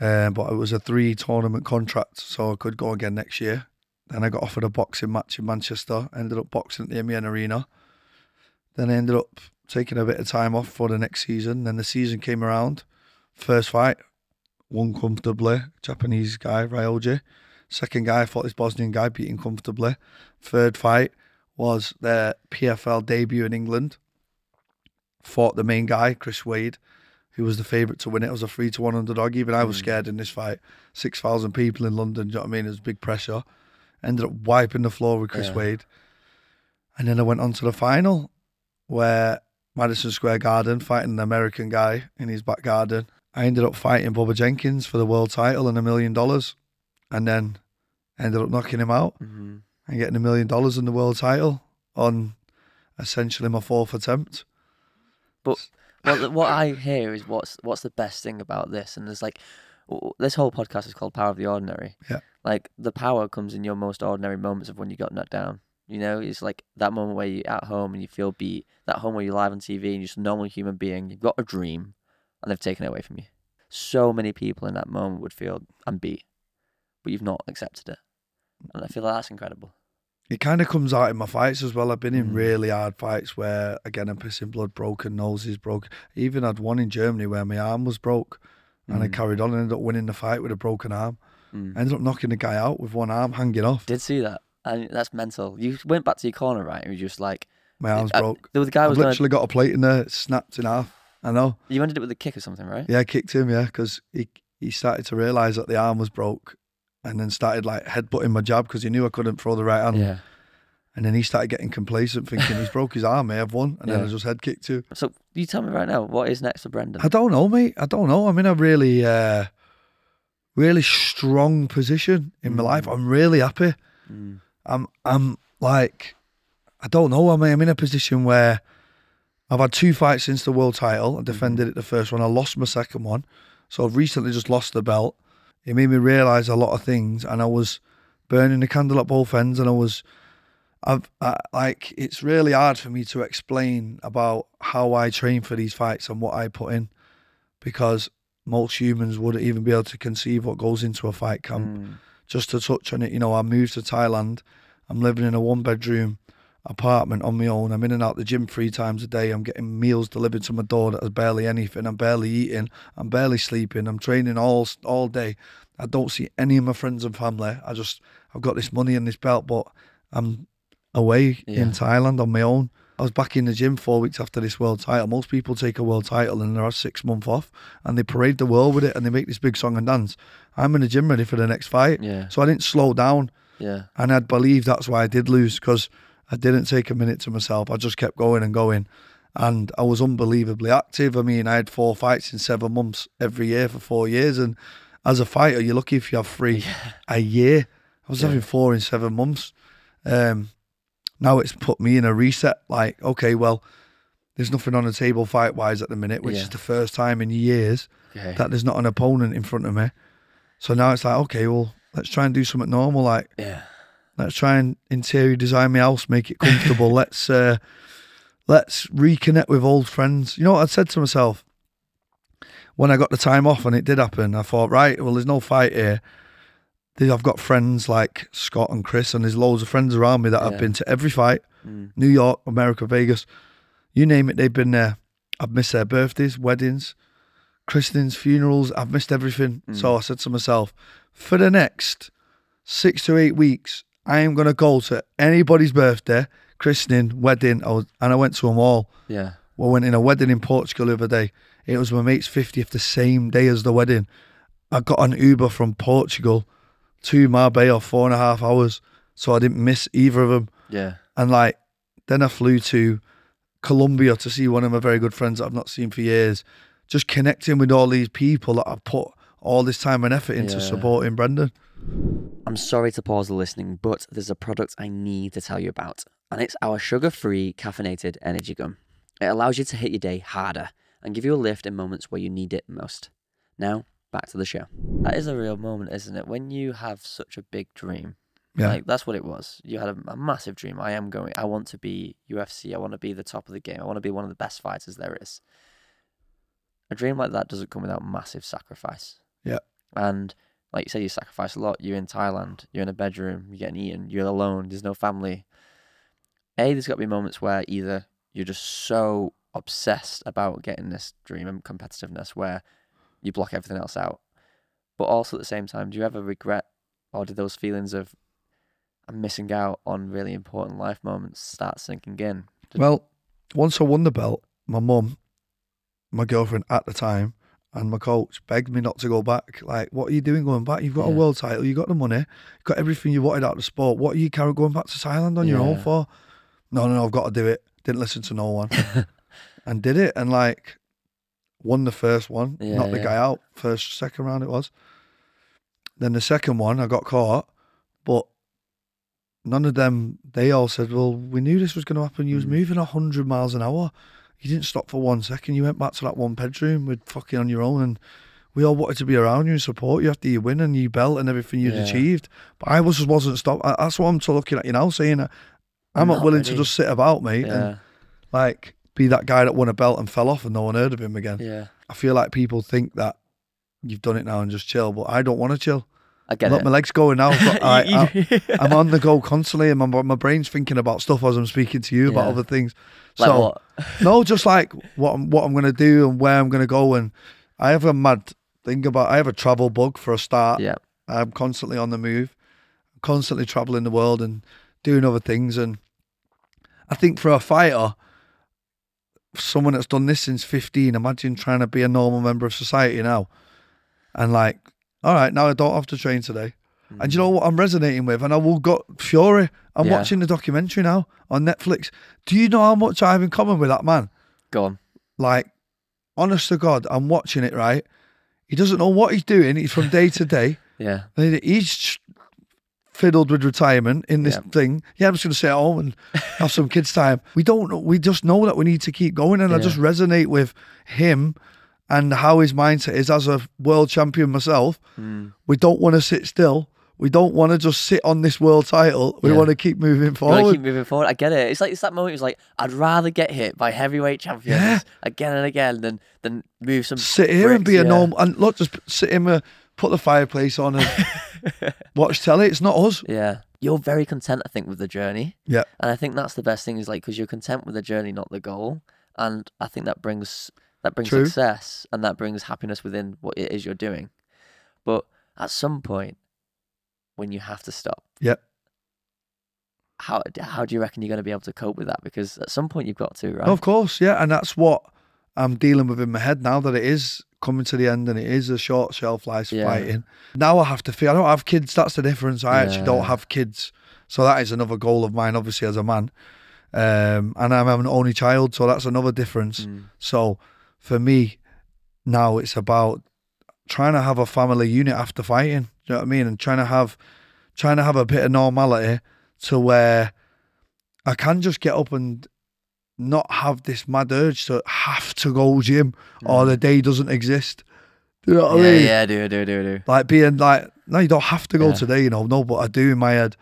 Um, but it was a three tournament contract, so I could go again next year. Then I got offered a boxing match in Manchester, ended up boxing at the MEN Arena. Then I ended up taking a bit of time off for the next season. Then the season came around. First fight, won comfortably, Japanese guy, Ryoji. Second guy, I fought this Bosnian guy, beating comfortably. Third fight was their PFL debut in England. Fought the main guy, Chris Wade, who was the favourite to win it. It was a three to one underdog. Even I was Mm. scared in this fight. Six thousand people in London. Do you know what I mean? It was big pressure. Ended up wiping the floor with Chris Yeah. Wade, and then I went on to the final, where Madison Square Garden fighting an American guy in his back garden. I ended up fighting Bubba Jenkins for the world title and a million dollars, and then ended up knocking him out Mhm. and getting a million dollars in the world title on essentially my fourth attempt. Well, th- what I hear is what's what's the best thing about this, and there's like this whole podcast is called Power of the Ordinary. Yeah. Like the power comes in your most ordinary moments of when you got knocked down. You know, it's like that moment where you're at home and you feel beat. That home where you're live on TV and you're just a normal human being. You've got a dream, and they've taken it away from you. So many people in that moment would feel I'm beat, but you've not accepted it, and I feel like that's incredible. It kind of comes out in my fights as well. I've been in Mm. really hard fights where, again, I'm pissing blood, broken noses, broken. Even had one in Germany where my arm was broke and I Mm. carried on and ended up winning the fight with a broken arm. Mm. I ended up knocking the guy out with one arm hanging off. Did see that, and that's mental. You went back to your corner, right? And you just like, My arm's uh, broke. There was the guy I've was gonna, literally got a plate in there, snapped in half. I know. You ended it with a kick or something, right? Yeah, I kicked him, yeah, because he, he started to realise that the arm was broke and then started like headbutting my jab because he knew I couldn't throw the right hand. Yeah. And then he started getting complacent, thinking he's broke his arm, may have won. And then I just head kicked too. So you tell me right now, what is next for Brendan? I don't know, mate. I don't know. I'm in a really, uh, really strong position in my life. Mm. I'm really happy. Mm. I'm, I'm like, I don't know. I mean, I'm in a position where I've had two fights since the world title. I defended it the first one. I lost my second one. So I've recently just lost the belt. It made me realise a lot of things, and I was burning the candle at both ends, and I was, I've I, like it's really hard for me to explain about how I train for these fights and what I put in, because most humans wouldn't even be able to conceive what goes into a fight camp. Mm. Just to touch on it, you know, I moved to Thailand. I'm living in a one bedroom apartment on my own. I'm in and out the gym three times a day. I'm getting meals delivered to my door that has barely anything. I'm barely eating. I'm barely sleeping. I'm training all all day. I don't see any of my friends and family. I just I've got this money and this belt, but I'm away Yeah. in Thailand on my own. I was back in the gym four weeks after this world title. Most people take a world title and they're six months off and they parade the world with it and they make this big song and dance. I'm in the gym ready for the next fight. Yeah. So I didn't slow down. Yeah. And I'd believe that's why I did lose because I didn't take a minute to myself. I just kept going and going. And I was unbelievably active. I mean, I had four fights in seven months every year for four years. And as a fighter, you're lucky if you have three a year. I was Yeah. having four in seven months. Um, now it's put me in a reset. Like, okay, well, there's nothing on the table fight wise at the minute, which Yeah. is the first time in years Okay. that there's not an opponent in front of me. So now it's like, okay, well, let's try and do something normal. Like, yeah. Let's try and interior design my house, make it comfortable. let's uh, let's reconnect with old friends. You know what I said to myself when I got the time off and it did happen. I thought, right, well, there's no fight here. I've got friends like Scott and Chris, and there's loads of friends around me that Yeah. have been to every fight. Mm. New York, America, Vegas, you name it, they've been there. I've missed their birthdays, weddings, christenings, funerals. I've missed everything. So I said to myself, for the next six to eight weeks, I am going to go to anybody's birthday, christening, wedding, I was, and I went to them all. Yeah. We went in a wedding in Portugal the other day. It was my mate's 50th, the same day as the wedding. I got an Uber from Portugal to Marbella, four and a half hours. So I didn't miss either of them. Yeah. And like, then I flew to Colombia to see one of my very good friends that I've not seen for years. Just connecting with all these people that I've put all this time and effort into Yeah. supporting Brendan. I'm sorry to pause the listening, but there's a product I need to tell you about, and it's our sugar free caffeinated energy gum. It allows you to hit your day harder and give you a lift in moments where you need it most. Now, back to the show. That is a real moment, isn't it? When you have such a big dream. Yeah. Like that's what it was. You had a, a massive dream. I am going. I want to be UFC. I want to be the top of the game. I want to be one of the best fighters there is. A dream like that doesn't come without massive sacrifice. Yeah. And like you said, you sacrifice a lot. You're in Thailand. You're in a bedroom. You're getting eaten. You're alone. There's no family. A, there's got to be moments where either you're just so obsessed about getting this dream and competitiveness where you block everything else out. But also at the same time, do you ever regret or do those feelings of I'm missing out on really important life moments start sinking in? Did- Well, once I won the belt, my mum, my girlfriend at the time, and my coach begged me not to go back. Like, what are you doing going back? You've got a world title, you've got the money, you've got everything you wanted out of the sport. What are you carrying going back to Thailand on your own for? No, no, no, I've got to do it. Didn't listen to no one. and did it and like won the first one, Yeah, knocked the guy out, first, second round it was. Then the second one, I got caught, but none of them, they all said, Well, we knew this was going to happen. You was Mm. moving 100 miles an hour. You didn't stop for one second. You went back to that one bedroom with fucking on your own. And we all wanted to be around you and support you after you win and you belt and everything you'd Yeah. achieved. But I was just wasn't stopped. That's what I'm to looking at you now, saying that I'm not, Not willing to just sit about, mate, yeah, and like be that guy that won a belt and fell off and no one heard of him again. yeah. I feel like people think that you've done it now and just chill, but I don't want to chill. I get Look, it. my legs going now. But I, I, I'm on the go constantly, and my, my brain's thinking about stuff as I'm speaking to you about other things. Like so what? no, just like what I'm what I'm gonna do and where I'm gonna go, and I have a mad thing about. I have a travel bug for a start. Yeah, I'm constantly on the move, constantly traveling the world and doing other things. And I think for a fighter, someone that's done this since 15, imagine trying to be a normal member of society now. And like, all right, now I don't have to train today. And you know what I'm resonating with? And I will got Fury. I'm Yeah. watching the documentary now on Netflix. Do you know how much I have in common with that man? go on. Like, honest to God, I'm watching it, right? He doesn't know what he's doing. He's from day to day. Yeah, He's fiddled with retirement in this Yeah. thing. Yeah, I'm just going to stay at home and have some kids' time. We don't know. We just know that we need to keep going. And I just resonate with him and how his mindset is as a world champion myself. Mm. We don't want to sit still. We don't want to just sit on this world title. We Yeah. want to keep moving You want to forward. keep moving forward. I get it. It's like it's that moment. It's like I'd rather get hit by heavyweight champions Yeah. again and again than than move some. sit here and bricks, be a normal and look, just sit in uh, put the fireplace on and watch telly. It's not us. Yeah, you're very content, I think, with the journey. Yeah. and I think that's the best thing is like because you're content with the journey, not the goal, and I think that brings that brings True. success and that brings happiness within what it is you're doing. But at some point, when you have to stop, Yep. how how do you reckon you're going to be able to cope with that? Because at some point you've got to, right? Of course, yeah, and that's what I'm dealing with in my head now that it is coming to the end and it is a short shelf life Yeah. fighting. Now I have to feel I don't have kids. That's the difference. I actually don't have kids, so that is another goal of mine, obviously as a man. Um, and I'm an only child, so that's another difference. Mm. So for me, now it's about trying to have a family unit after fighting. Do you know what I mean? And trying to have trying to have a bit of normality to where I can just get up and not have this mad urge to have to go gym or the day doesn't exist. Do you know what Mm. yeah, I mean? yeah, do do do do. Like being like, no, you don't have to go Yeah. today, you know. No, but I do in my head.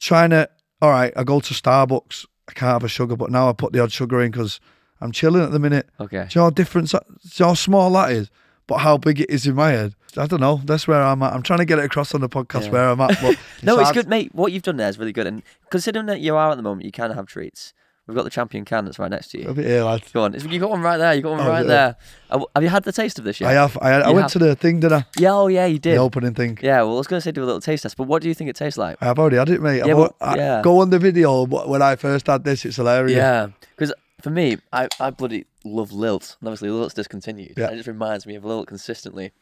Trying to, all right, I go to Starbucks. I can't have a sugar, but now I put the odd sugar in because I'm chilling at the minute. Okay. Do you know how different, do you know how small that is? But how big it is in my head. I don't know. That's where I'm at. I'm trying to get it across on the podcast Yeah. where I'm at. But No, it's hard. good, mate. What you've done there is really good, and considering that you are at the moment, you can have treats. We've got the champion can that's right next to you. here, lad. Go on, you got one right there. You've got one Oh, right yeah. there. Uh, Have you had the taste of this yet? I have. I, I went have- to the thing, did I? Yeah, oh yeah, you did. The opening thing. Yeah, well, I was going to say do a little taste test, but what do you think it tastes like? I've already had it, mate. Yeah, but- I- yeah. Go on the video when I first had this. It's hilarious. Yeah, because for me, I, I bloody love Lilt. And obviously, Lilt's discontinued. Yeah. It just reminds me of Lilt consistently.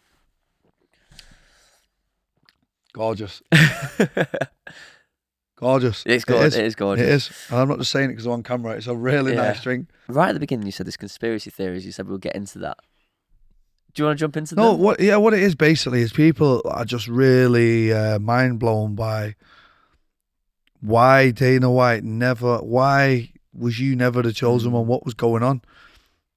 Gorgeous. Gorgeous. It's It It is gorgeous. It is. And I'm not just saying it because I'm on camera. It's a really Yeah. nice drink. Right at the beginning, you said this conspiracy theories. You said we'll get into that. Do you want to jump into that? No, them? what? Yeah, what it is basically is people are just really uh, mind blown by why Dana White never. Why was you never the chosen Mm. one? What was going on?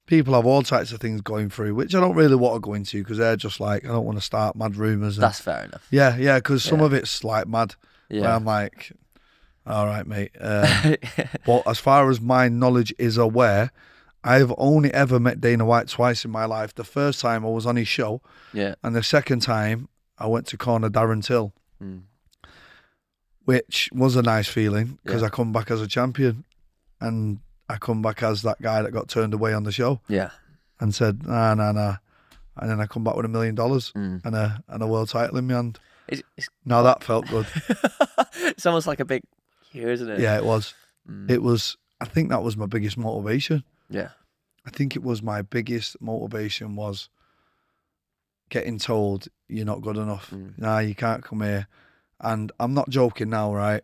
People have all types of things going through, which I don't really want to go into because they're just like I don't want to start mad rumors. And, That's fair enough. yeah, yeah, because some Yeah. of it's like mad. Where Yeah. I'm like, all right, mate. Um, But as far as my knowledge is aware, I've only ever met Dana White twice in my life. The first time I was on his show, yeah. and the second time I went to corner Darren Till, Mm. which was a nice feeling because Yeah. I come back as a champion, and I come back as that guy that got turned away on the show Yeah. and said, nah, nah, nah. And then I come back with a million dollars Mm. and a and a world title in my hand. It's, it's, Now that felt good. it's almost like a big here, isn't it? yeah, it was. Mm. It was. I think that was my biggest motivation. yeah. I think it was my biggest motivation was getting told you're not good enough. Mm. Nah, you can't come here. And I'm not joking now, right?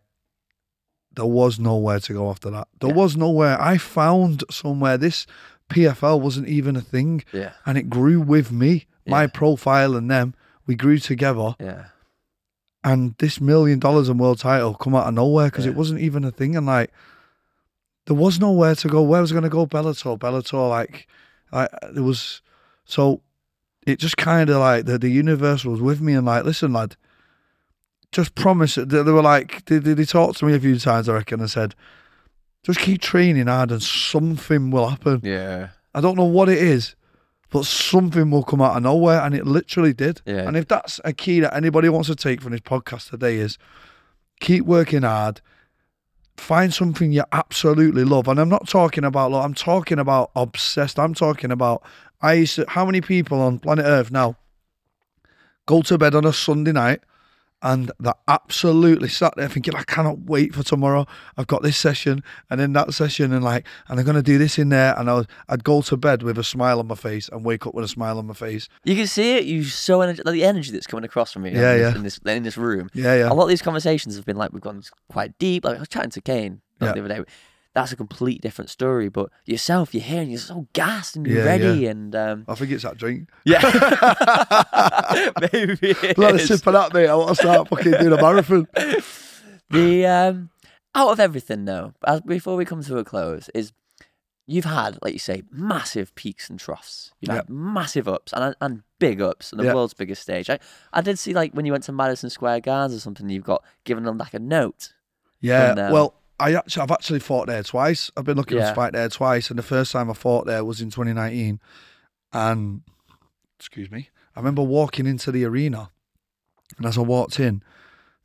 There was nowhere to go after that. There Yeah. was nowhere. I found somewhere. This PFL wasn't even a thing, Yeah. and it grew with me. My profile and them, we grew together. Yeah. And this million dollars and world title come out of nowhere because Yeah. it wasn't even a thing. And like, there was nowhere to go. Where was I going to go? Bellator, Bellator. Like, I there was. So it just kind of like the the universe was with me and like, listen, lad, just promise. They, they were like, they, they, they talked to me a few times, I reckon, and said, just keep training hard and something will happen. Yeah. I don't know what it is, but something will come out of nowhere, and it literally did. Yeah. And if that's a key that anybody wants to take from this podcast today, is keep working hard. Find something you absolutely love, and I'm not talking about. love, I'm talking about obsessed. I'm talking about. I used to. How many people on planet Earth now go to bed on a Sunday night and they're absolutely sat there thinking, I cannot wait for tomorrow. I've got this session and then that session, and like, and I'm gonna do this in there. And I was, I'd go to bed with a smile on my face and wake up with a smile on my face. You can see it. You so energy, like the energy that's coming across from you. Yeah, in this, yeah. In this in this room, Yeah, yeah. a lot of these conversations have been like we've gone quite deep. Like I was chatting to Kane Yeah. the other day. That's a complete different story. But yourself, you're here and you're so gassed and you're Yeah, ready. And um, I think it's that drink. yeah, maybe it Bloody is. sip of that, mate. I want to start fucking doing a marathon. The um, out of everything though, as before we come to a close, is you've had, like you say, massive peaks and troughs. You've Yeah. had massive ups and and big ups on the Yeah. world's biggest stage. I, I did see like when you went to Madison Square Gardens or something, you've got given them like a note. Yeah, them. well, I actually, I've actually fought there twice. I've been looking Yeah. to fight there twice, and the first time I fought there was in 2019. And excuse me, I remember walking into the arena, and as I walked in,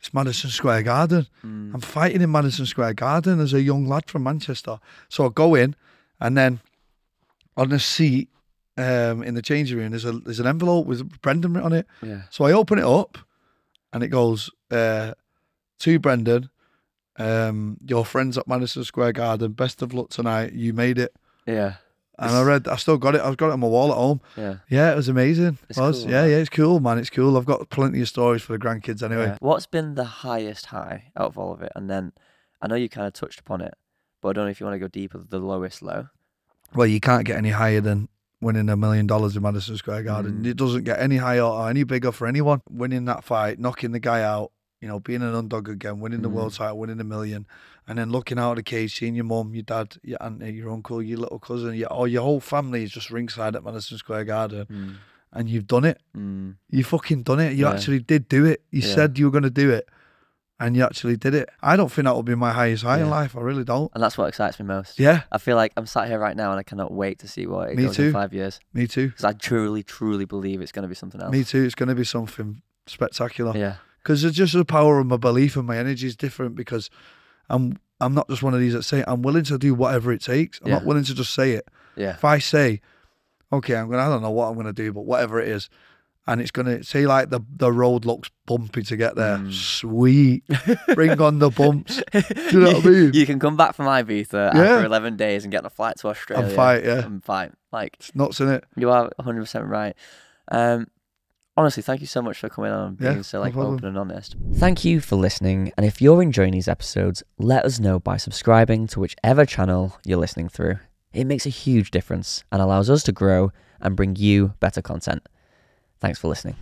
it's Madison Square Garden. Mm. I'm fighting in Madison Square Garden as a young lad from Manchester. So I go in, and then on the seat um, in the changing room, there's a there's an envelope with Brendan on it. Yeah. So I open it up, and it goes uh, to Brendan. Um, your friends at Madison Square Garden. Best of luck tonight. You made it. Yeah. And I read. I still got it. I've got it on my wall at home. Yeah. Yeah, it was amazing. It's It was. cool, yeah, man. yeah, it's cool, man. It's cool. I've got plenty of stories for the grandkids anyway. Yeah. What's been the highest high out of all of it? And then I know you kind of touched upon it, but I don't know if you want to go deeper. The lowest low. Well, you can't get any higher than winning a million dollars in Madison Square Garden. Mm. It doesn't get any higher or any bigger for anyone. Winning that fight, knocking the guy out, you know, being an underdog again, winning the world Mm. title, winning a million, and then looking out of the cage, seeing your mum, your dad, your auntie, your uncle, your little cousin, your, or your whole family is just ringside at Madison Square Garden, Mm. and you've done it. Mm. You fucking done it. You Yeah. actually did do it. You Yeah. said you were going to do it, and you actually did it. I don't think that will be my highest high in life. I really don't. And that's what excites me most. Yeah, I feel like I'm sat here right now and I cannot wait to see what it Me goes too. in five years. me too. Because I truly, truly believe it's going to be something else. Me too. It's going to be something spectacular. Yeah. Because it's just the power of my belief and my energy is different because I'm I'm not just one of these that say. I'm willing to do whatever it takes. I'm not willing to just say it. Yeah. If I say, okay, I'm gonna I don't know what I'm gonna do, but whatever it is, and it's gonna say like the the road looks bumpy to get there. Mm. Sweet, bring on the bumps. you know what I mean? You can come back from Ibiza Yeah. after 11 days and get on a flight to Australia. And fight, yeah. And fight. Like, It's nuts in it. you are 100% right. Um, honestly, thank you so much for coming on and being Yeah, so like problem. open and honest. Thank you for listening. And if you're enjoying these episodes, let us know by subscribing to whichever channel you're listening through. It makes a huge difference and allows us to grow and bring you better content. Thanks for listening.